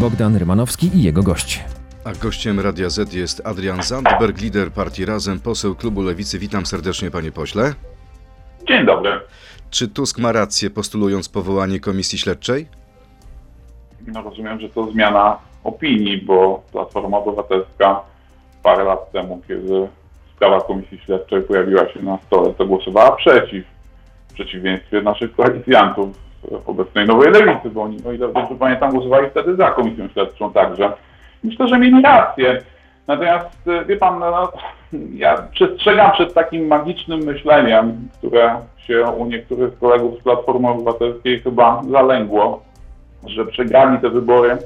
Bogdan Rymanowski i jego gość. A gościem Radia Z jest Adrian Zandberg, lider partii Razem, poseł klubu Lewicy. Witam serdecznie, panie pośle. Dzień dobry. Czy Tusk ma rację, postulując powołanie komisji śledczej? No rozumiem, że to zmiana opinii, bo Platforma Obywatelska parę lat temu, kiedy sprawa komisji śledczej pojawiła się na stole, to głosowała przeciw. W przeciwieństwie naszych koalicjantów obecnej nowej lewicy, bo oni, no i dobrze pamiętam, głosowali wtedy za komisją śledczą także. Myślę, że mieli rację. Natomiast y, wie pan, no, ja przestrzegam przed takim magicznym myśleniem, które się u niektórych kolegów z Platformy Obywatelskiej chyba zalęgło, że przegrali te wybory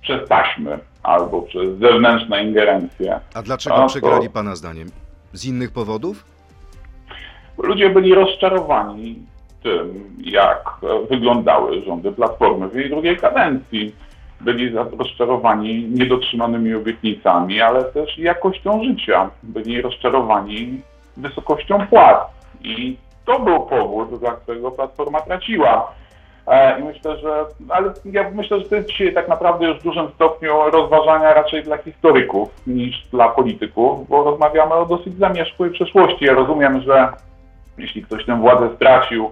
przez taśmy albo przez zewnętrzne ingerencje. A dlaczego to- przegrali pana zdaniem? Z innych powodów? Ludzie byli rozczarowani tym, jak wyglądały rządy Platformy w jej drugiej kadencji. Byli za- rozczarowani niedotrzymanymi obietnicami, ale też jakością życia. Byli rozczarowani wysokością płac. I to był powód, dla którego Platforma traciła. E, I myślę, że, ale ja myślę, że to jest dzisiaj tak naprawdę już w dużym stopniu rozważania raczej dla historyków niż dla polityków, bo rozmawiamy o dosyć zamierzchłej przeszłości. Ja rozumiem, że jeśli ktoś tę władzę stracił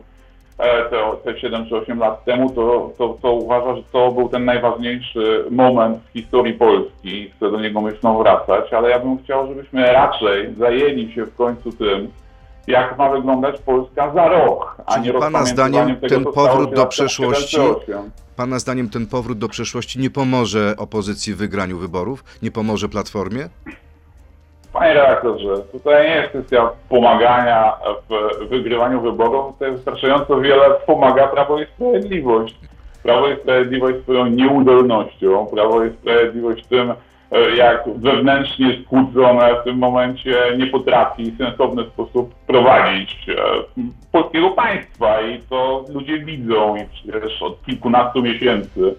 te, te 7 czy 8 lat temu, to, to, to uważa, że to był ten najważniejszy moment w historii Polski i chce do niego myślą wracać, ale ja bym chciał, żebyśmy raczej zajęli się w końcu tym, jak ma wyglądać Polska za rok, a Czyli nie pana zdaniem tego, ten powrót do przeszłości 2008. Pana zdaniem ten powrót do przeszłości nie pomoże opozycji w wygraniu wyborów? Nie pomoże Platformie? Panie redaktorze, tutaj nie jest kwestia pomagania w wygrywaniu wyborów, tutaj wystarczająco wiele pomaga Prawo i Sprawiedliwość. Prawo i Sprawiedliwość swoją nieudolnością, Prawo i Sprawiedliwość tym, e, jak wewnętrznie skłócone w tym momencie nie potrafi w sensowny sposób prowadzić e, polskiego państwa i to ludzie widzą i przecież od kilkunastu miesięcy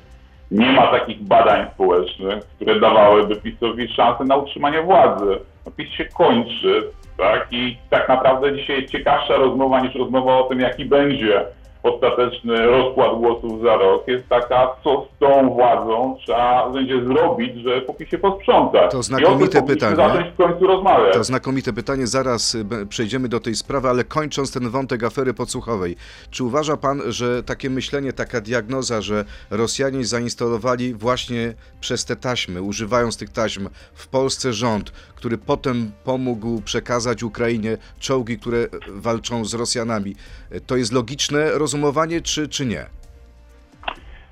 nie ma takich badań społecznych, które dawałyby PiSowi szansę na utrzymanie władzy. No, PiS się kończy, tak? I tak naprawdę dzisiaj jest ciekawsza rozmowa niż rozmowa o tym, jaki będzie ostateczny rozkład głosów za rok, jest taka, co z tą władzą trzeba będzie zrobić, żeby po PiSie posprzątać. To znakomite pytanie. w końcu rozmawiać. To znakomite pytanie, zaraz y, przejdziemy do tej sprawy, ale kończąc ten wątek afery podsłuchowej, czy uważa pan, że takie myślenie, taka diagnoza, że Rosjanie zainstalowali właśnie przez te taśmy, używając tych taśm w Polsce rząd, który potem pomógł przekazać Ukrainie czołgi, które walczą z Rosjanami, y, to jest logiczne rozumowanie, czy, czy nie?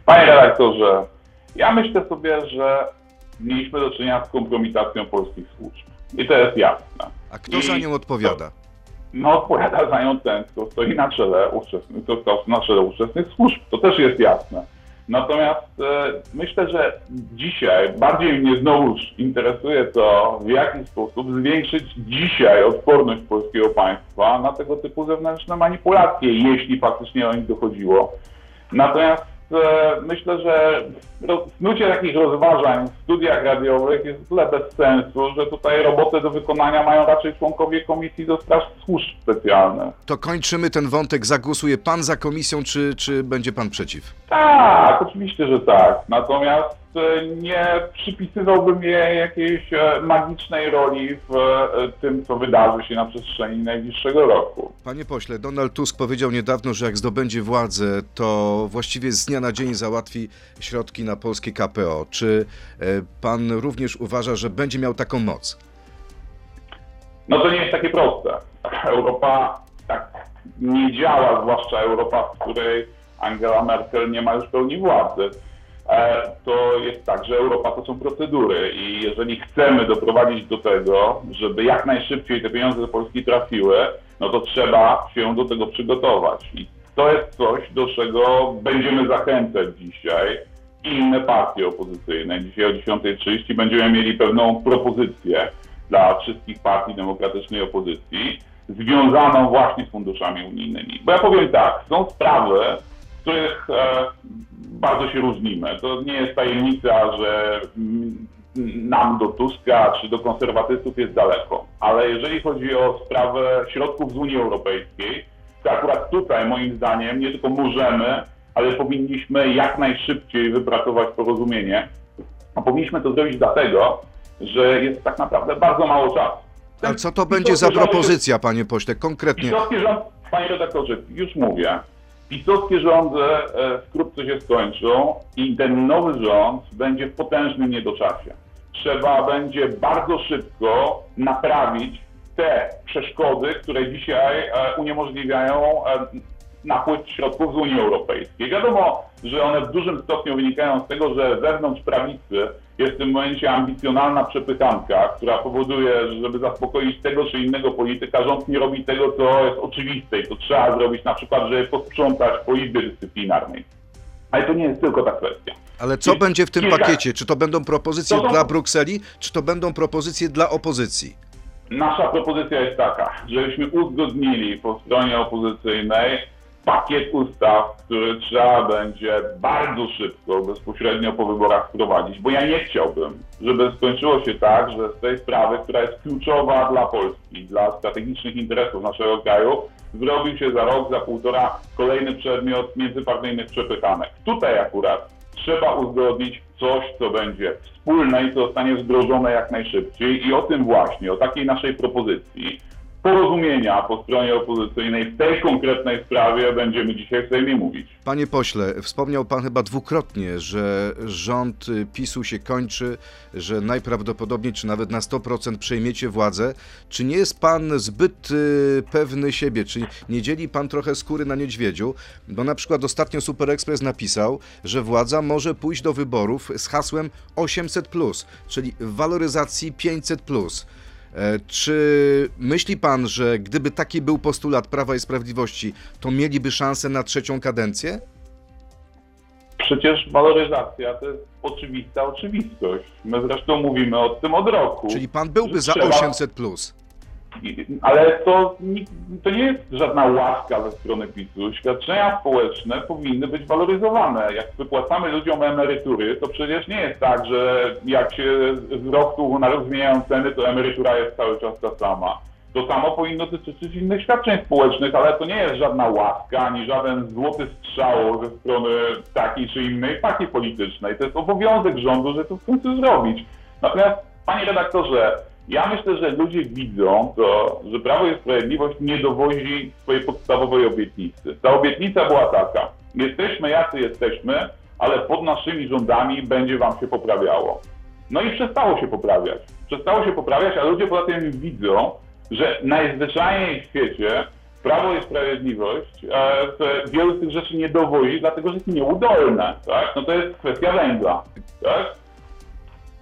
Panie redaktorze, ja myślę sobie, że mieliśmy do czynienia z kompromitacją polskich służb. I to jest jasne. A kto za I- nią odpowiada? No odpowiada za nią ten, kto stoi na czele ówczesnych, kto stał na czele ówczesnych służb. To też jest jasne. Natomiast e, myślę, że dzisiaj bardziej mnie znowuż interesuje to, w jaki sposób zwiększyć dzisiaj odporność polskiego państwa na tego typu zewnętrzne manipulacje, jeśli faktycznie o nich dochodziło. Natomiast e, myślę, że ro- snucie takich rozważań w studiach radiowych jest w tyle bez sensu, że tutaj robotę do wykonania mają raczej członkowie Komisji do Spraw Służb Specjalnych. To kończymy ten wątek. Zagłosuje pan za komisją, czy, czy będzie pan przeciw? Tak, oczywiście, że tak. Natomiast e, nie przypisywałbym jej jakiejś e, magicznej roli w e, tym, co wydarzy się na przestrzeni najbliższego roku. Panie pośle, Donald Tusk powiedział niedawno, że jak zdobędzie władzę, to właściwie z dnia na dzień załatwi środki na polskie KPO. Czy e, pan również uważa, że będzie miał taką moc? No to nie jest takie proste. Europa tak nie działa, zwłaszcza Europa, w której Angela Merkel nie ma już pełni władzy. E, To jest tak, że Europa to są procedury i jeżeli chcemy doprowadzić do tego, żeby jak najszybciej te pieniądze do Polski trafiły, no to trzeba się do tego przygotować. I to jest coś, do czego będziemy zachęcać dzisiaj partie opozycyjne. Dzisiaj o 10.30 będziemy mieli pewną propozycję dla wszystkich partii demokratycznej opozycji, związaną właśnie z funduszami unijnymi. Bo ja powiem tak, są sprawy, w których e, bardzo się różnimy. To nie jest tajemnica, że nam do Tuska czy do konserwatystów jest daleko. Ale jeżeli chodzi o sprawę środków z Unii Europejskiej, to akurat tutaj moim zdaniem nie tylko możemy, ale powinniśmy jak najszybciej wypracować porozumienie. A powinniśmy to zrobić dlatego, że jest tak naprawdę bardzo mało czasu. A co to będzie za propozycja, panie pośle, konkretnie? Pisowski rząd, panie redaktorze, już mówię. Pisowskie rządy e, wkrótce się skończą i ten nowy rząd będzie w potężnym niedoczasie. Trzeba będzie bardzo szybko naprawić te przeszkody, które dzisiaj e, uniemożliwiają e, napływ środków z Unii Europejskiej. Wiadomo, że one w dużym stopniu wynikają z tego, że wewnątrz prawicy jest w tym momencie ambicjonalna przepychanka, która powoduje, że żeby zaspokoić tego czy innego polityka, rząd nie robi tego, co jest oczywiste i to trzeba zrobić na przykład, żeby posprzątać po Izbie Dyscyplinarnej. Ale to nie jest tylko ta kwestia. Ale co będzie w tym kilka- pakiecie? Czy to będą propozycje To są- dla Brukseli, czy to będą propozycje dla opozycji? Nasza propozycja jest taka, żebyśmy uzgodnili po stronie opozycyjnej pakiet ustaw, który trzeba będzie bardzo szybko, bezpośrednio po wyborach wprowadzić, bo ja nie chciałbym, żeby skończyło się tak, że z tej sprawy, która jest kluczowa dla Polski, dla strategicznych interesów naszego kraju, zrobił się za rok, za półtora kolejny przedmiot międzypartyjnych przepychanek. Tutaj akurat trzeba uzgodnić coś, co będzie wspólne i co zostanie wdrożone jak najszybciej i o tym właśnie, o takiej naszej propozycji porozumienia po stronie opozycyjnej w tej konkretnej sprawie będziemy dzisiaj w Sejmie mówić. Panie pośle, wspomniał pan chyba dwukrotnie, że rząd y, PiSu się kończy, że najprawdopodobniej, czy nawet na 100% przejmiecie władzę. Czy nie jest pan zbyt y, pewny siebie? Czy nie dzieli pan trochę skóry na niedźwiedziu? Bo na przykład ostatnio Super Express napisał, że władza może pójść do wyborów z hasłem 800+, czyli waloryzacji 500+. E, Czy myśli pan, że gdyby taki był postulat Prawa i Sprawiedliwości, to mieliby szansę na trzecią kadencję? Przecież waloryzacja to jest oczywista oczywistość. My zresztą mówimy o tym od roku. Czyli pan byłby za Trzeba- 800 plus. Ale to, to nie jest żadna łaska ze strony PiSu. Świadczenia społeczne powinny być waloryzowane. Jak wypłacamy ludziom emerytury, to przecież nie jest tak, że jak się z roku na rok zmieniają ceny, to emerytura jest cały czas ta sama. To samo powinno dotyczyć innych świadczeń społecznych, ale to nie jest żadna łaska, ani żaden złoty strzał ze strony takiej czy innej partii politycznej. To jest obowiązek rządu, żeby to w końcu zrobić. Natomiast, panie redaktorze, ja myślę, że ludzie widzą to, że Prawo i Sprawiedliwość nie dowozi swojej podstawowej obietnicy. Ta obietnica była taka. Jesteśmy jacy jesteśmy, ale pod naszymi rządami będzie wam się poprawiało. No i przestało się poprawiać. Przestało się poprawiać, a ludzie poza tym widzą, że najzwyczajniej w świecie Prawo i Sprawiedliwość e, wielu z tych rzeczy nie dowozi, dlatego że jest nieudolne. Tak? No to jest kwestia węgla. Tak?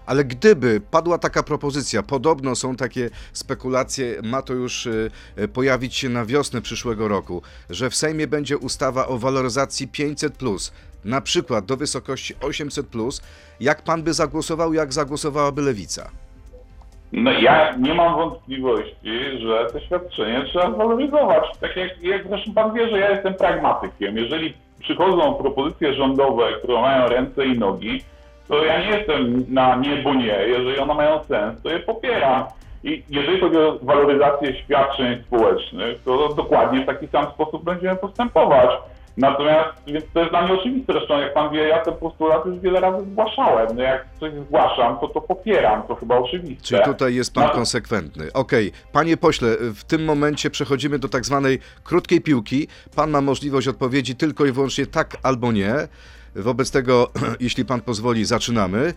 Ale gdyby padła taka propozycja, podobno są takie spekulacje, ma to już y, y, pojawić się na wiosnę przyszłego roku, że w Sejmie będzie ustawa o waloryzacji 500, plus, na przykład do wysokości 800, plus, jak pan by zagłosował, jak zagłosowałaby lewica? No ja nie mam wątpliwości, że te świadczenie trzeba zwaloryzować. Tak jak, jak zresztą pan wie, że ja jestem pragmatykiem. Jeżeli przychodzą propozycje rządowe, które mają ręce i nogi, to ja nie jestem na nie, bo nie. Jeżeli one mają sens, to je popieram. I jeżeli chodzi o waloryzację świadczeń społecznych, to dokładnie w taki sam sposób będziemy postępować. Natomiast, więc to jest dla mnie oczywiste. Zresztą, jak pan wie, ja ten postulat już wiele razy zgłaszałem. No jak coś zgłaszam, to to popieram. To chyba oczywiste. Czyli tutaj jest pan No. konsekwentny. Okej, panie pośle, w tym momencie przechodzimy do tak zwanej krótkiej piłki. Pan ma możliwość odpowiedzi tylko i wyłącznie tak albo nie. Wobec tego, jeśli pan pozwoli, zaczynamy.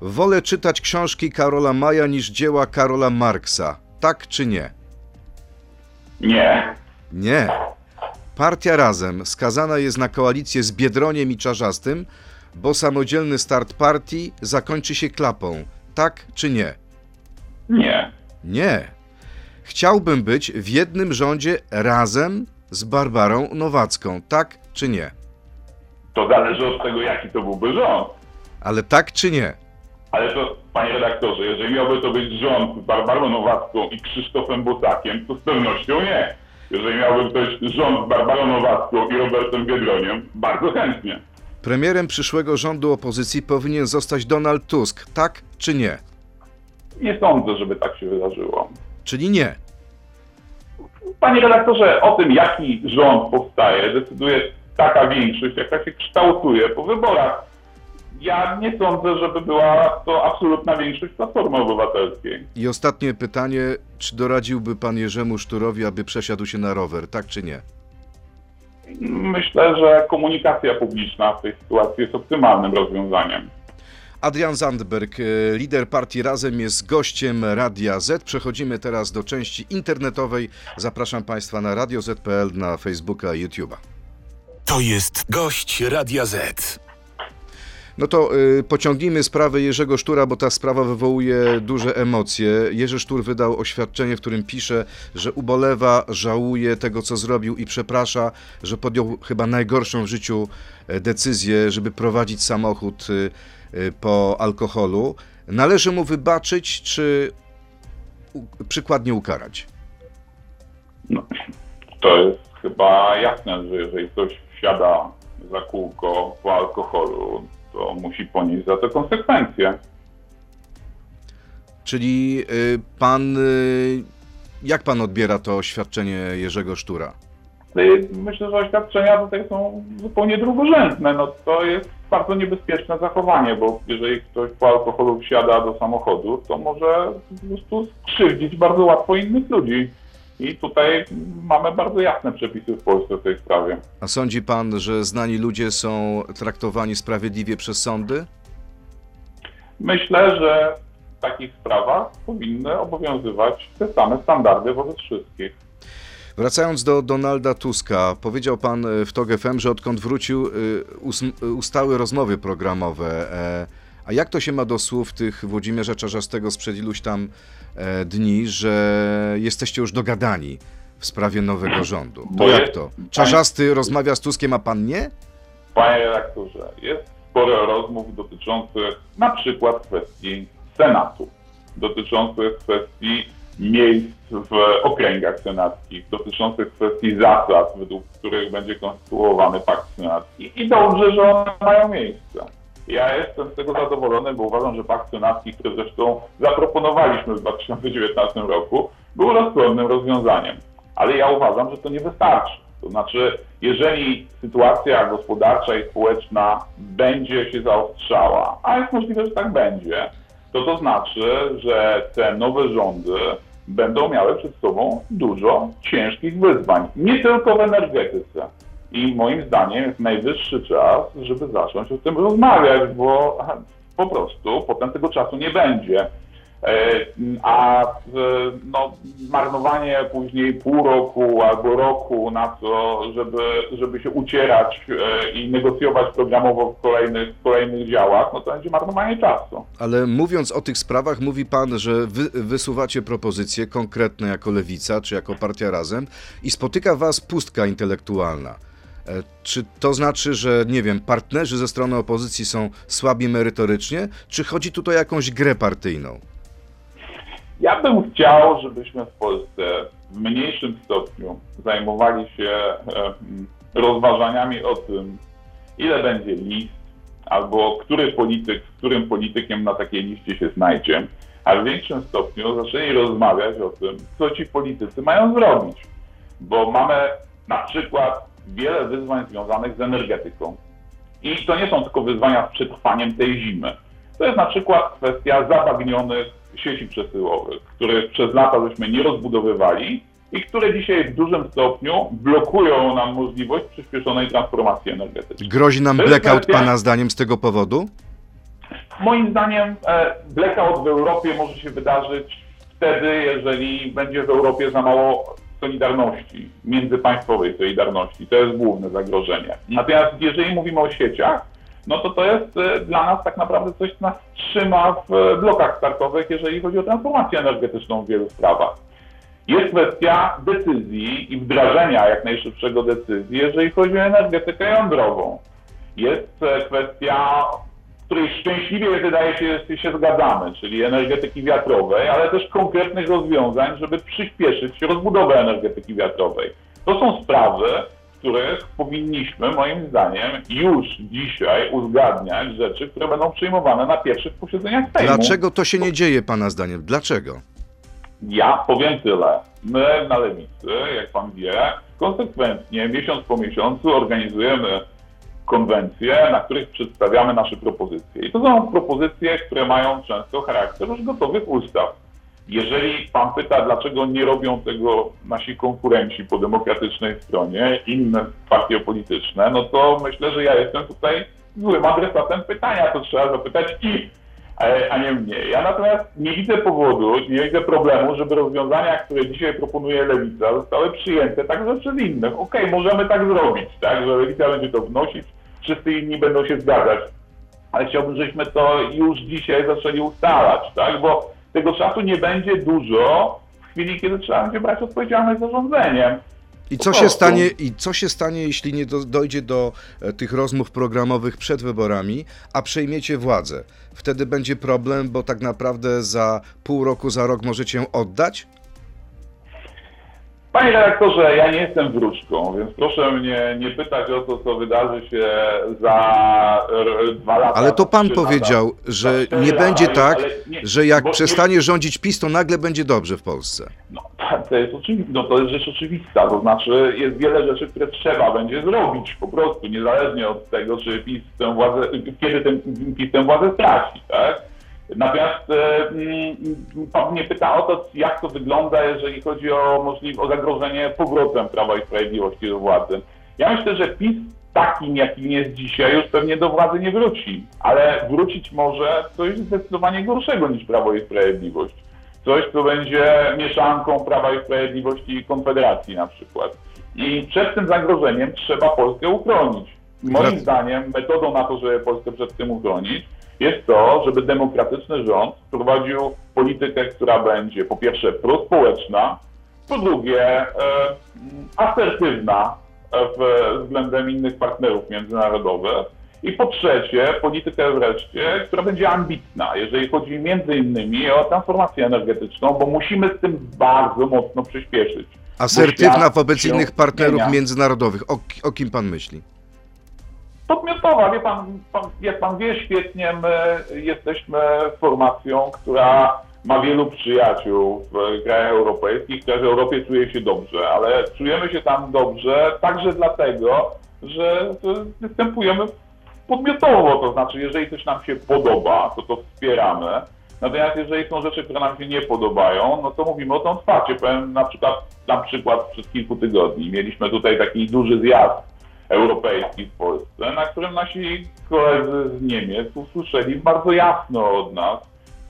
Wolę czytać książki Karola Maja niż dzieła Karola Marksa. Tak czy nie? Nie. Nie. Partia Razem skazana jest na koalicję z Biedroniem i Czarzastym, bo samodzielny start partii zakończy się klapą. Tak czy nie? Nie. Nie. Chciałbym być w jednym rządzie razem z Barbarą Nowacką. Tak czy nie? To zależy od tego, jaki to byłby rząd. Ale tak czy nie? Ale to, panie redaktorze, jeżeli miałby to być rząd z Barbarą Nowacką i Krzysztofem Bosakiem, to z pewnością nie. Jeżeli miałby być rząd z Barbarą Nowacką i Robertem Biedroniem, bardzo chętnie. Premierem przyszłego rządu opozycji powinien zostać Donald Tusk. Tak czy nie? Nie sądzę, żeby tak się wydarzyło. Czyli nie. Panie redaktorze, o tym, jaki rząd powstaje, decyduje taka większość, jaka się kształtuje po wyborach. Ja nie sądzę, żeby była to absolutna większość Platformy Obywatelskiej. I ostatnie pytanie, czy doradziłby pan Jerzemu Szturowi, aby przesiadł się na rower, tak czy nie? Myślę, że komunikacja publiczna w tej sytuacji jest optymalnym rozwiązaniem. Adrian Zandberg, e, lider partii Razem, jest gościem Radia Z. Przechodzimy teraz do części internetowej. Zapraszam Państwa na Radio Z.pl, na Facebooka i YouTube'a. To jest gość Radia Z. No to y, pociągnijmy sprawę Jerzego Sztura, bo ta sprawa wywołuje duże emocje. Jerzy Sztur wydał oświadczenie, w którym pisze, że ubolewa, żałuje tego, co zrobił i przeprasza, że podjął chyba najgorszą w życiu e, decyzję, żeby prowadzić samochód y, y, po alkoholu. Należy mu wybaczyć, czy u, przykładnie ukarać? No, to jest chyba jasne, że jeżeli ktoś wsiada za kółko po alkoholu, to musi ponieść za to konsekwencje. Czyli y, pan, y, jak pan odbiera to oświadczenie Jerzego Sztura? I Myślę, że oświadczenia tutaj są zupełnie drugorzędne. No, to jest bardzo niebezpieczne zachowanie, bo jeżeli ktoś po alkoholu wsiada do samochodu, to może po prostu skrzywdzić bardzo łatwo innych ludzi. I tutaj mamy bardzo jasne przepisy w Polsce w tej sprawie. A sądzi pan, że znani ludzie są traktowani sprawiedliwie przez sądy? Myślę, że w takich sprawach powinny obowiązywać te same standardy wobec wszystkich. Wracając do Donalda Tuska, powiedział pan y, w TOG FM, że odkąd wrócił, us- y, ustały rozmowy programowe. A jak to się ma do słów tych Włodzimierza Czarzastego sprzed iluś tam e, dni, że jesteście już dogadani w sprawie nowego rządu? To Bo jak jest- to? Czarzasty rozmawia z Tuskiem, a pan nie? Panie redaktorze, jest sporo rozmów dotyczących na przykład kwestii Senatu, dotyczących kwestii miejsc w okręgach senackich, dotyczących kwestii zasad, według których będzie konstruowany pakt senacki. I dobrze, że one mają miejsce. Ja jestem z tego zadowolony, bo uważam, że pakt senacki, który zresztą zaproponowaliśmy w 2019 roku, był rozsądnym rozwiązaniem. Ale ja uważam, że to nie wystarczy. To znaczy, jeżeli sytuacja gospodarcza i społeczna będzie się zaostrzała, a jest możliwe, że tak będzie, to to znaczy, że te nowe rządy będą miały przed sobą dużo ciężkich wyzwań. Nie tylko w energetyce. I moim zdaniem jest najwyższy czas, żeby zacząć o tym rozmawiać, bo po prostu potem tego czasu nie będzie. E, A e, no, marnowanie później pół roku albo roku na to, żeby, żeby się ucierać e, i negocjować programowo w kolejnych, kolejnych działach, no to będzie marnowanie czasu. Ale mówiąc o tych sprawach, mówi pan, że wy, wysuwacie propozycje konkretne jako lewica czy jako partia razem i spotyka was pustka intelektualna. E, Czy to znaczy, że nie wiem, partnerzy ze strony opozycji są słabi merytorycznie, czy chodzi tutaj o jakąś grę partyjną? Ja bym chciał, żebyśmy w Polsce w mniejszym stopniu zajmowali się rozważaniami o tym, ile będzie list, albo który polityk, z którym politykiem na takiej liście się znajdzie, a w większym stopniu zaczęli rozmawiać o tym, co ci politycy mają zrobić. Bo mamy na przykład wiele wyzwań związanych z energetyką. I to nie są tylko wyzwania z przetrwaniem tej zimy. To jest na przykład kwestia zabagnionych sieci przesyłowych, których przez lata żeśmy nie rozbudowywali i które dzisiaj w dużym stopniu blokują nam możliwość przyspieszonej transformacji energetycznej. Grozi nam blackout kwestia- pana zdaniem z tego powodu? Moim zdaniem e, blackout w Europie może się wydarzyć wtedy, jeżeli będzie w Europie za mało solidarności, międzypaństwowej solidarności. To jest główne zagrożenie. Natomiast jeżeli mówimy o sieciach, no to to jest e, dla nas tak naprawdę coś, co nas trzyma w e, blokach startowych, jeżeli chodzi o transformację energetyczną w wielu sprawach. Jest kwestia decyzji i wdrażania jak najszybszego decyzji, jeżeli chodzi o energetykę jądrową. Jest e, kwestia której szczęśliwie wydaje się, się zgadzamy, czyli energetyki wiatrowej, ale też konkretnych rozwiązań, żeby przyspieszyć rozbudowę energetyki wiatrowej. To są sprawy, w których powinniśmy, moim zdaniem, już dzisiaj uzgadniać rzeczy, które będą przyjmowane na pierwszych posiedzeniach Sejmu. Dlaczego to się nie dzieje pana zdaniem? Dlaczego? Ja powiem tyle. My na lewicy, jak pan wie, konsekwentnie, miesiąc po miesiącu organizujemy konwencje, na których przedstawiamy nasze propozycje. I to są propozycje, które mają często charakter już gotowych ustaw. Jeżeli pan pyta, dlaczego nie robią tego nasi konkurenci po demokratycznej stronie, inne partie polityczne, no to myślę, że ja jestem tutaj złym adresatem pytania. To trzeba zapytać ich, a nie mnie. Ja natomiast nie widzę powodu, nie widzę problemu, żeby rozwiązania, które dzisiaj proponuje Lewica, zostały przyjęte także przez innych. Okej, okay, możemy tak zrobić, tak, że Lewica będzie to wnosić, wszyscy inni będą się zgadzać. Ale chciałbym, żebyśmy to już dzisiaj zaczęli ustalać, tak, bo tego czasu nie będzie dużo w chwili, kiedy trzeba będzie brać odpowiedzialność za rządzeniem. I co, się stanie, I co się stanie, jeśli nie do, dojdzie do e, tych rozmów programowych przed wyborami, a przejmiecie władzę? Wtedy będzie problem, bo tak naprawdę za pół roku, za rok możecie ją oddać? Panie redaktorze, ja nie jestem wróżką, więc proszę mnie nie pytać o to, co wydarzy się za dwa lata. Ale to pan powiedział, lata, że nie lata, będzie tak, nie, że jak przestanie nie... rządzić PiS, to nagle będzie dobrze w Polsce. No, to jest, oczywi- no, to jest rzecz oczywista, to znaczy jest wiele rzeczy, które trzeba będzie zrobić po prostu, niezależnie od tego, czy PiS tę władzę, kiedy ten PiS tę władzę straci, tak? Natomiast e, mm, pan mnie pyta o to, jak to wygląda, jeżeli chodzi o możliwe o zagrożenie powrotem Prawa i Sprawiedliwości do władzy. Ja myślę, że PiS takim, jakim jest dzisiaj, już pewnie do władzy nie wróci, ale wrócić może coś zdecydowanie gorszego niż Prawo i Sprawiedliwość. Coś, co będzie mieszanką Prawa i Sprawiedliwości i Konfederacji na przykład. I przed tym zagrożeniem trzeba Polskę uchronić. Moim zdaniem metodą na to, żeby Polskę przed tym uchronić, jest to, żeby demokratyczny rząd prowadził politykę, która będzie po pierwsze prospołeczna, po drugie e, asertywna e, względem innych partnerów międzynarodowych i po trzecie politykę wreszcie, która będzie ambitna, jeżeli chodzi między innymi o transformację energetyczną, bo musimy z tym bardzo mocno przyspieszyć. Asertywna wobec innych partnerów zmienia. międzynarodowych. O, o kim pan myśli? Podmiotowa. Wie pan, pan, jak pan wie świetnie, my jesteśmy formacją, która ma wielu przyjaciół w krajach europejskich, która w Europie czuje się dobrze, ale czujemy się tam dobrze także dlatego, że występujemy podmiotowo, to znaczy jeżeli coś nam się podoba, to to wspieramy. Natomiast jeżeli są rzeczy, które nam się nie podobają, no to mówimy o tym otwarcie. Powiem na przykład, na przykład przed kilku tygodni mieliśmy tutaj taki duży zjazd europejski w Polsce, na którym nasi koledzy z Niemiec usłyszeli bardzo jasno od nas,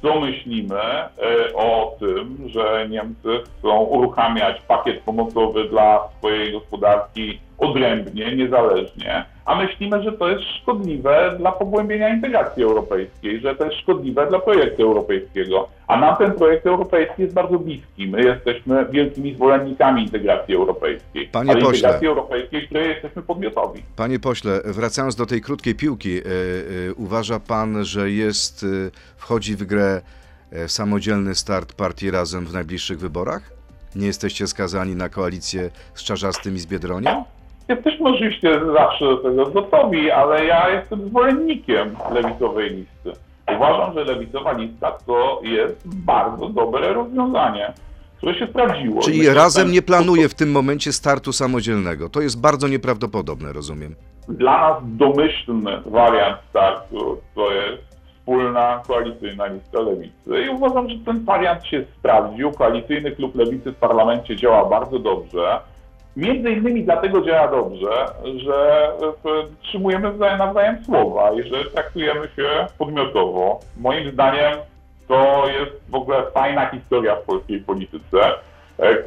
co myślimy e, o tym, że Niemcy chcą uruchamiać pakiet pomocowy dla swojej gospodarki odrębnie, niezależnie, a myślimy, że to jest szkodliwe dla pogłębienia integracji europejskiej, że to jest szkodliwe dla projektu europejskiego. A nam ten projekt europejski jest bardzo bliski. My jesteśmy wielkimi zwolennikami integracji europejskiej. Panie ale pośle, integracji europejskiej, której jesteśmy podmiotowi. Panie pośle, wracając do tej krótkiej piłki, yy, yy, uważa pan, że jest, yy, wchodzi w grę samodzielny start partii Razem w najbliższych wyborach? Nie jesteście skazani na koalicję z Czarzastym i z Biedroniem? Jesteśmy oczywiście zawsze do tego gotowi, ale ja jestem zwolennikiem lewicowej listy. Uważam, że lewicowa lista to jest bardzo dobre rozwiązanie, które się sprawdziło. Czyli Myślę, razem nie planuje w tym momencie startu samodzielnego. To jest bardzo nieprawdopodobne, rozumiem. Dla nas domyślny wariant startu to jest wspólna koalicyjna lista lewicy i uważam, że ten wariant się sprawdził. Koalicyjny klub lewicy w parlamencie działa bardzo dobrze. Między innymi dlatego działa dobrze, że trzymujemy wzajem nawzajem słowa i że traktujemy się podmiotowo. Moim zdaniem to jest w ogóle fajna historia w polskiej polityce, e,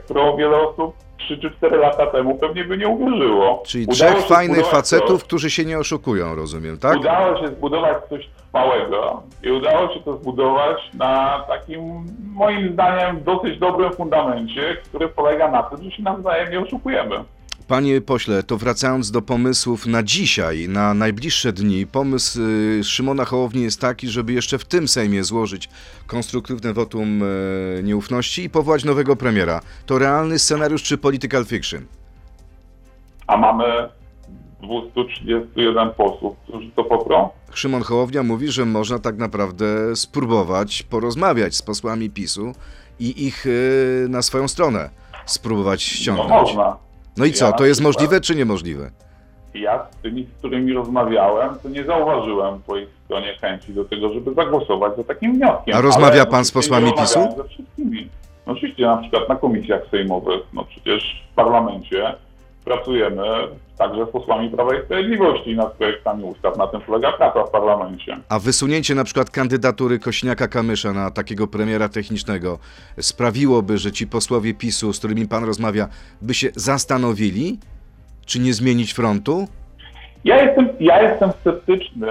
którą wiele osób 3 czy 4 lata temu pewnie by nie uwierzyło. Czyli udało trzech fajnych facetów, to, którzy się nie oszukują, rozumiem, tak? Udało się zbudować coś małego i udało się to zbudować na takim, moim zdaniem, dosyć dobrym fundamencie, który polega na tym, że się nawzajem nie oszukujemy. Panie pośle, to wracając do pomysłów na dzisiaj, na najbliższe dni, pomysł y, Szymona Hołowni jest taki, żeby jeszcze w tym Sejmie złożyć konstruktywne wotum y, nieufności i powołać nowego premiera. To realny scenariusz czy political fiction? A mamy 231 posłów, którzy to poprą? Szymon Hołownia mówi, że można tak naprawdę spróbować porozmawiać z posłami PiSu i ich y, na swoją stronę spróbować No ściągnąć. można. No i co, to jest możliwe czy niemożliwe? Ja z tymi, z którymi rozmawiałem, to nie zauważyłem po ich stronie chęci do tego, żeby zagłosować za takim wnioskiem. A rozmawia Ale pan z posłami nie rozmawiałem PiSu? Ze wszystkimi. No oczywiście, na przykład na komisjach sejmowych, no przecież w parlamencie pracujemy także z posłami Prawa i Sprawiedliwości nad projektami ustaw. Na tym polega praca w parlamencie. A wysunięcie na przykład kandydatury Kośniaka-Kamysza na takiego premiera technicznego sprawiłoby, że ci posłowie PiSu, z którymi pan rozmawia, by się zastanowili, czy nie zmienić frontu? Ja jestem, ja jestem sceptyczny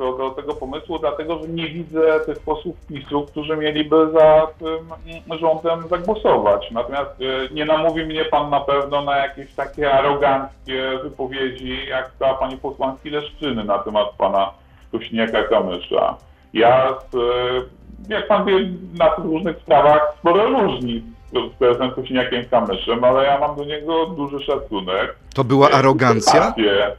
co do tego pomysłu, dlatego że nie widzę tych posłów PiSu, którzy mieliby za tym rządem zagłosować. Natomiast e, nie namówi mnie pan na pewno na jakieś takie aroganckie wypowiedzi, jak ta pani posłanki Leszczyny na temat pana Kośniaka-Kamysza. Ja, z, e, jak pan wie, na tych różnych sprawach sporo różnic z prezesem Kośniakiem Kamyszem, ale ja mam do niego duży szacunek. To była arogancja? Rację.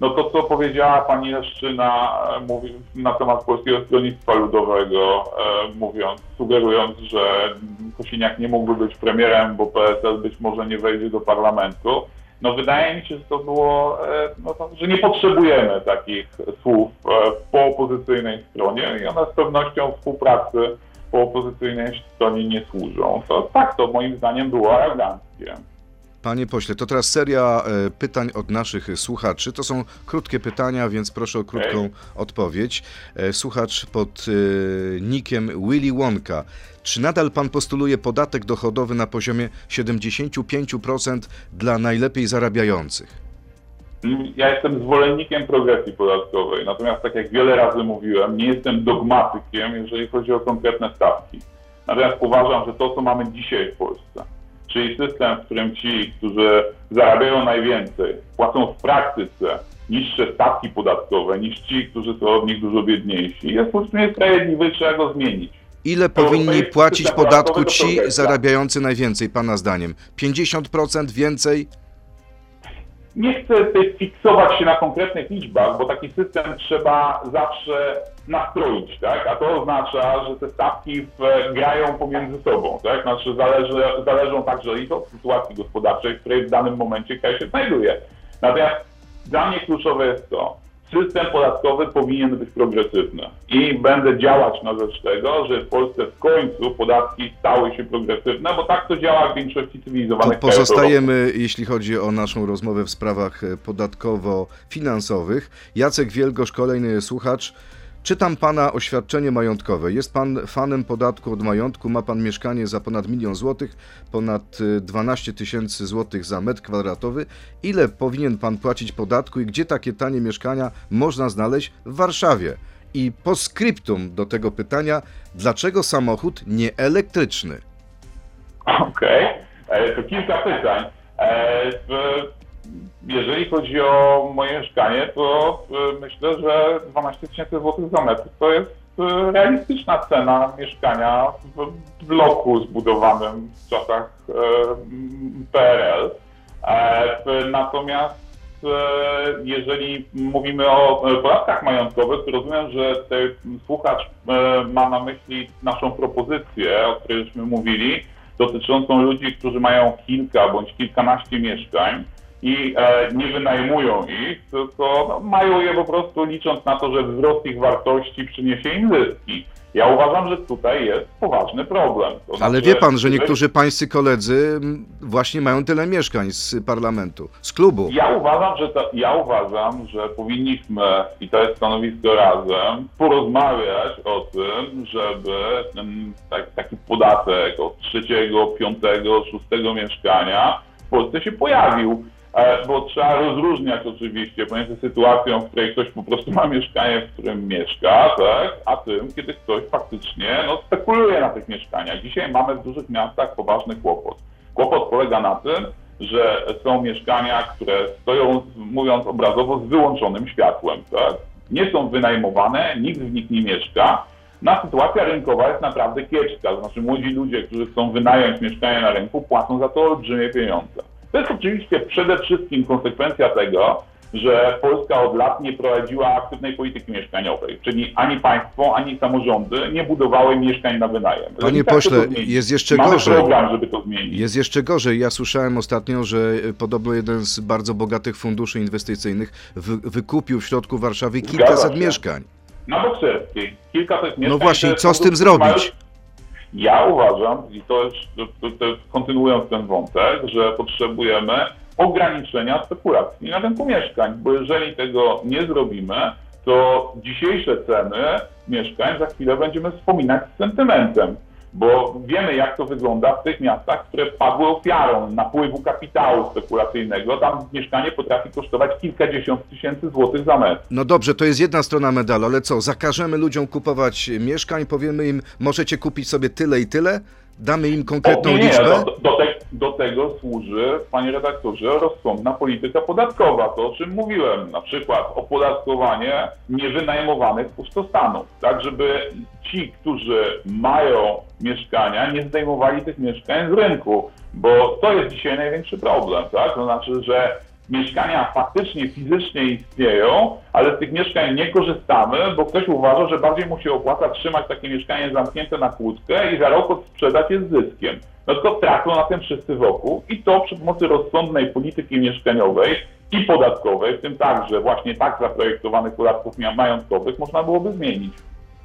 No to, co powiedziała pani Leszczyna e, mówi, na temat Polskiego Stronnictwa Ludowego, e, mówiąc, sugerując, że Kosiniak nie mógłby być premierem, bo PSL być może nie wejdzie do parlamentu. No wydaje mi się, że to było, e, no to, że nie potrzebujemy takich słów e, po opozycyjnej stronie i one z pewnością współpracy po opozycyjnej stronie nie służą. To tak, to moim zdaniem było aroganckie. Panie pośle, to teraz seria e, pytań od naszych słuchaczy. To są krótkie pytania, więc proszę o krótką odpowiedź. E, Słuchacz pod e, nikiem Willy Wonka. Czy nadal pan postuluje podatek dochodowy na poziomie 75% dla najlepiej zarabiających? Ja jestem zwolennikiem progresji podatkowej, natomiast tak jak wiele razy mówiłem, nie jestem dogmatykiem, jeżeli chodzi o konkretne stawki. Natomiast uważam, że to, co mamy dzisiaj w Polsce, czyli system, w którym ci, którzy zarabiają najwięcej, płacą w praktyce niższe stawki podatkowe niż ci, którzy są od nich dużo biedniejsi, jest po prostu niesprawiedliwy, trzeba go zmienić. Ile Europejski powinni płacić podatku to ci zarabiający najwięcej, pana zdaniem? 50% więcej? Nie chcę tutaj fiksować się na konkretnych liczbach, bo taki system trzeba zawsze nastroić, tak? A to oznacza, że te stawki grają pomiędzy sobą, tak? Znaczy zależy, zależą także i od sytuacji gospodarczej, w której w danym momencie kraj się znajduje. Natomiast dla mnie kluczowe jest to, system podatkowy powinien być progresywny i będę działać na rzecz tego, że w Polsce w końcu podatki stały się progresywne, bo tak to działa w większości cywilizowanych krajów pozostajemy, jeśli chodzi o naszą rozmowę w sprawach podatkowo-finansowych. Jacek Wielgosz, kolejny słuchacz. Czytam pana oświadczenie majątkowe. Jest pan fanem podatku od majątku, ma pan mieszkanie za ponad milion złotych, ponad e, 12 tysięcy złotych za metr kwadratowy. Ile powinien pan płacić podatku i gdzie takie tanie mieszkania można znaleźć w Warszawie? I po skryptum do tego pytania, dlaczego samochód nie elektryczny? Okej, E, to kilka pytań. Jeżeli chodzi o moje mieszkanie, to e, myślę, że 12 tysięcy złotych za metr to jest e, realistyczna cena mieszkania w bloku zbudowanym w czasach e, PRL. Natomiast jeżeli mówimy o podatkach majątkowych, to rozumiem, że ten słuchacz ma na myśli naszą propozycję, o której żeśmy mówili, dotyczącą ludzi, którzy mają kilka bądź kilkanaście mieszkań i e, nie wynajmują ich, tylko no, mają je po prostu licząc na to, że wzrost ich wartości przyniesie im zyski. Ja uważam, że tutaj jest poważny problem. To Ale znaczy, wie pan, że niektórzy pańscy koledzy mm, właśnie mają tyle mieszkań z parlamentu, z klubu. Ja uważam, że to, ja uważam, że powinniśmy, i to jest stanowisko razem, porozmawiać o tym, żeby ten, tak, taki podatek od trzeciego, piątego, szóstego mieszkania w Polsce się pojawił. E, Bo trzeba rozróżniać oczywiście pomiędzy sytuacją, w której ktoś po prostu ma mieszkanie, w którym mieszka, tak, a tym, kiedy ktoś faktycznie no, spekuluje na tych mieszkaniach. Dzisiaj mamy w dużych miastach poważny kłopot. Kłopot polega na tym, że są mieszkania, które stoją, mówiąc obrazowo, z wyłączonym światłem. Tak? Nie są wynajmowane, nikt w nich nie mieszka. Na sytuacja rynkowa jest naprawdę kiepska. To znaczy młodzi ludzie, którzy chcą wynająć mieszkanie na rynku, płacą za to olbrzymie pieniądze. To jest oczywiście przede wszystkim konsekwencja tego, że Polska od lat nie prowadziła aktywnej polityki mieszkaniowej, czyli ani państwo, ani samorządy nie budowały mieszkań na wynajem. Panie chce pośle, jest jeszcze Mamy gorzej. program, żeby to zmienić. Jest jeszcze gorzej. Ja słyszałem ostatnio, że podobno jeden z bardzo bogatych funduszy inwestycyjnych wy, wykupił w środku Warszawy kilkaset mieszkań. Na Bokserskiej. Kilka tych mieszkań... właśnie, te co z tym zrobić? Ja uważam, i to jest, to, to jest kontynuując ten wątek, że potrzebujemy ograniczenia spekulacji na rynku mieszkań, bo jeżeli tego nie zrobimy, to dzisiejsze ceny mieszkań za chwilę będziemy wspominać z sentymentem, bo wiemy jak to wygląda w tych miastach, które padły ofiarą napływu kapitału spekulacyjnego. Tam mieszkanie potrafi kosztować kilkadziesiąt tysięcy złotych za metr. No dobrze, to jest jedna strona medalu, ale co? Zakażemy ludziom kupować mieszkań, powiemy im, możecie kupić sobie tyle i tyle? Damy im konkretną O, nie, nie, liczbę? Do, do, te, do tego służy, panie redaktorze, rozsądna polityka podatkowa. To, o czym mówiłem, na przykład opodatkowanie niewynajmowanych pustostanów, tak żeby ci, którzy mają mieszkania, nie zdejmowali tych mieszkań z rynku, bo to jest dzisiaj największy problem, tak? To znaczy, że mieszkania faktycznie, fizycznie istnieją, ale z tych mieszkań nie korzystamy, bo ktoś uważa, że bardziej mu się opłaca trzymać takie mieszkanie zamknięte na kłódkę i za rok odsprzedać je z zyskiem. No tylko tracą na tym wszyscy wokół i to przy pomocy rozsądnej polityki mieszkaniowej i podatkowej, w tym także właśnie tak zaprojektowanych podatków majątkowych, można byłoby zmienić.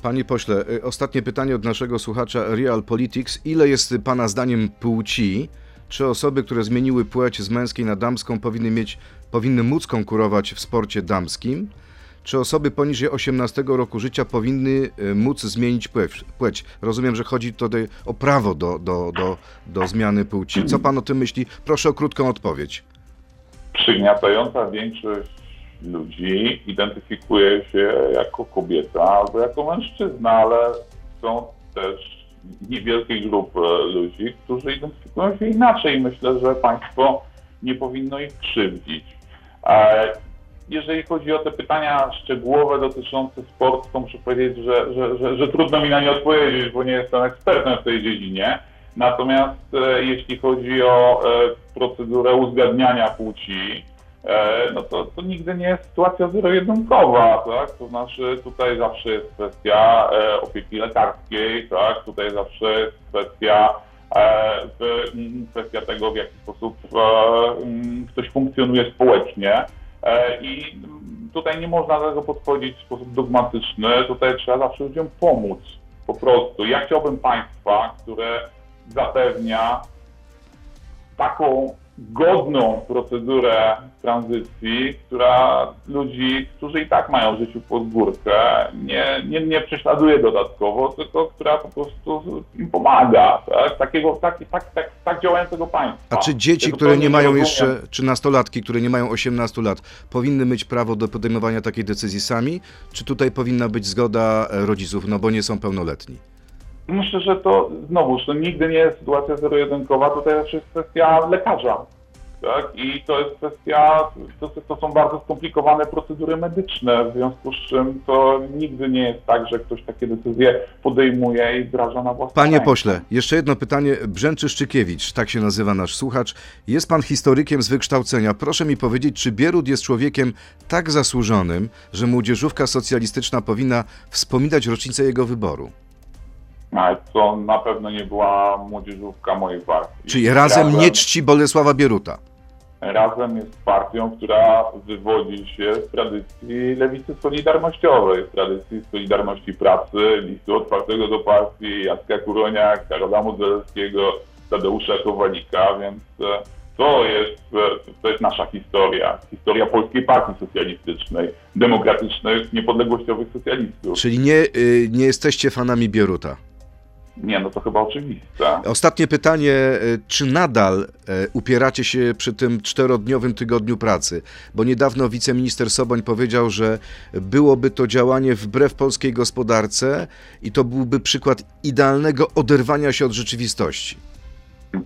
Panie pośle, y, ostatnie pytanie od naszego słuchacza Real Politics. Ile jest y, pana zdaniem płci? Czy osoby, które zmieniły płeć z męskiej na damską powinny mieć, powinny móc konkurować w sporcie damskim? Czy osoby poniżej 18 roku życia powinny y, móc zmienić płeć? Rozumiem, że chodzi tutaj o prawo do, do, do, do zmiany płci. Co pan o tym myśli? Proszę o krótką odpowiedź. przygniatająca większość ludzi identyfikuje się jako kobieta albo jako mężczyzna, ale są też niewielkie grupy ludzi, którzy identyfikują się inaczej. Myślę, że państwo nie powinno ich krzywdzić. E, Jeżeli chodzi o te pytania szczegółowe dotyczące sportu, to muszę powiedzieć, że, że, że, że trudno mi na nie odpowiedzieć, bo nie jestem ekspertem w tej dziedzinie. Natomiast e, jeśli chodzi o e, procedurę uzgadniania płci, e, no to, to nigdy nie jest sytuacja zero-jedynkowa, tak? To znaczy tutaj zawsze jest kwestia e, opieki lekarskiej, tak? Tutaj zawsze jest kwestia, e, w, m, kwestia tego, w jaki sposób e, m, ktoś funkcjonuje społecznie. E, I tutaj nie można tego podchodzić w sposób dogmatyczny, tutaj trzeba zawsze ludziom pomóc. Po prostu. Ja chciałbym państwa, które zapewnia taką godną procedurę tranzycji, która ludzi, którzy i tak mają w życiu pod górkę, nie, nie, nie prześladuje dodatkowo, tylko która po prostu im pomaga. Tak, Takiego, tak, tak, tak, tak działającego państwa. A czy dzieci, Ja które nie mają rozumiem. jeszcze, czy nastolatki, które nie mają 18 lat, powinny mieć prawo do podejmowania takiej decyzji sami? Czy tutaj powinna być zgoda rodziców, no bo nie są pełnoletni? Myślę, że to znowuż, to nigdy nie jest sytuacja zero-jedynkowa, tutaj zawsze jest kwestia lekarza. Tak? I to jest kwestia, to, to są bardzo skomplikowane procedury medyczne, w związku z czym to nigdy nie jest tak, że ktoś takie decyzje podejmuje i wdraża na własną Panie rękę. pośle, jeszcze jedno pytanie. Brzęczy Szczykiewicz, tak się nazywa nasz słuchacz. Jest pan historykiem z wykształcenia. Proszę mi powiedzieć, czy Bierut jest człowiekiem tak zasłużonym, że młodzieżówka socjalistyczna powinna wspominać rocznicę jego wyboru? To na pewno nie była młodzieżówka mojej partii. Czyli razem nie czci Bolesława Bieruta. Razem jest partią, która wywodzi się z tradycji lewicy solidarnościowej, z tradycji Solidarności Pracy, listu otwartego do partii, Jacka Kuronia, Karola Modzelskiego, Tadeusza Kowalika, więc e, to jest, e, to jest nasza historia. Historia Polskiej Partii Socjalistycznej, demokratycznych, niepodległościowych socjalistów. Czyli nie, y, nie jesteście fanami Bieruta. Nie, no to chyba oczywiste. Ostatnie pytanie, e, czy nadal e, upieracie się przy tym czterodniowym tygodniu pracy? Bo niedawno wiceminister Soboń powiedział, że byłoby to działanie wbrew polskiej gospodarce i to byłby przykład idealnego oderwania się od rzeczywistości.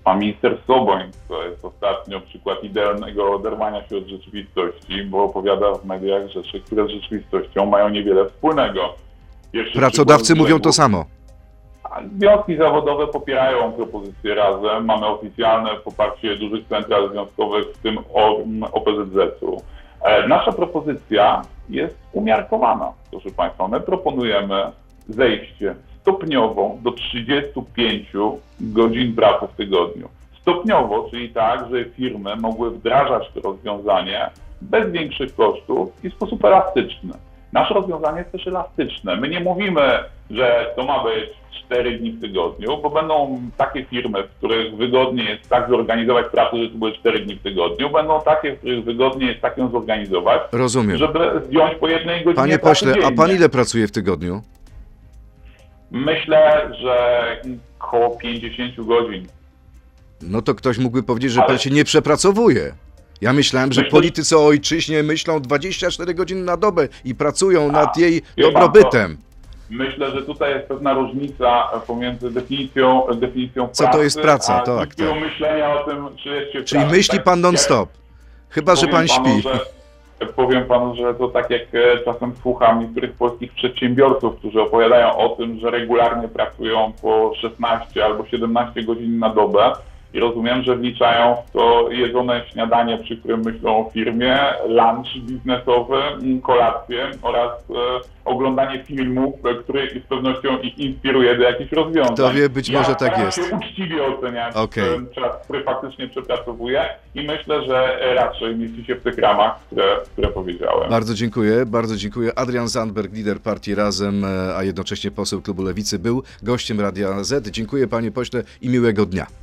Pan minister Soboń to jest ostatnio przykład idealnego oderwania się od rzeczywistości, bo opowiada w mediach rzeczy, które z rzeczywistością mają niewiele wspólnego. Pierwszy Pracodawcy mówią to samo. Związki zawodowe popierają propozycję razem. Mamy oficjalne poparcie dużych central związkowych, w tym OPZZ-u. E, Nasza propozycja jest umiarkowana, proszę Państwa. My proponujemy zejście stopniowo do 35 godzin pracy w tygodniu. Stopniowo, czyli tak, że firmy mogły wdrażać to rozwiązanie bez większych kosztów i w sposób elastyczny. Nasze rozwiązanie jest też elastyczne. My nie mówimy, że to ma być 4 dni w tygodniu, bo będą takie firmy, w których wygodnie jest tak zorganizować pracę, że to były 4 dni w tygodniu. Będą takie, w których wygodnie jest tak ją zorganizować, Rozumiem. żeby zdjąć po jednej godzinie Panie pośle, a pan ile pracuje w tygodniu? Myślę, że około 50 godzin. No to ktoś mógłby powiedzieć, że Ale- pan się nie przepracowuje. Ja myślałem, że Myślę- politycy o ojczyźnie myślą 24 godziny na dobę i pracują nad jej wie pan dobrobytem. Myślę, że tutaj jest pewna różnica pomiędzy definicją, definicją Co to pracy, jest praca? a Tak, definicją tak. myślenia o tym, czy jest się Czyli pracy. myśli Tak, pan non-stop. Chyba, że pan powiem panu, śpi. Że, powiem panu, że to tak jak e, czasem słucham niektórych polskich przedsiębiorców, którzy opowiadają o tym, że regularnie pracują po 16 albo 17 godzin na dobę i rozumiem, że wliczają w to jedzone śniadanie, przy którym myślą o firmie, lunch biznesowy, m, kolację oraz e, oglądanie filmu, e, który z pewnością ich inspiruje do jakichś rozwiązań. Kto wie, być ja może tak jest. się uczciwie oceniać Okej. ten czas, który faktycznie przepracowuję i myślę, że raczej mieści się w tych ramach, które, które powiedziałem. Bardzo dziękuję, bardzo dziękuję. Adrian Zandberg, lider partii Razem, e, a jednocześnie poseł klubu Lewicy, był gościem Radia Z. Dziękuję panie pośle i miłego dnia.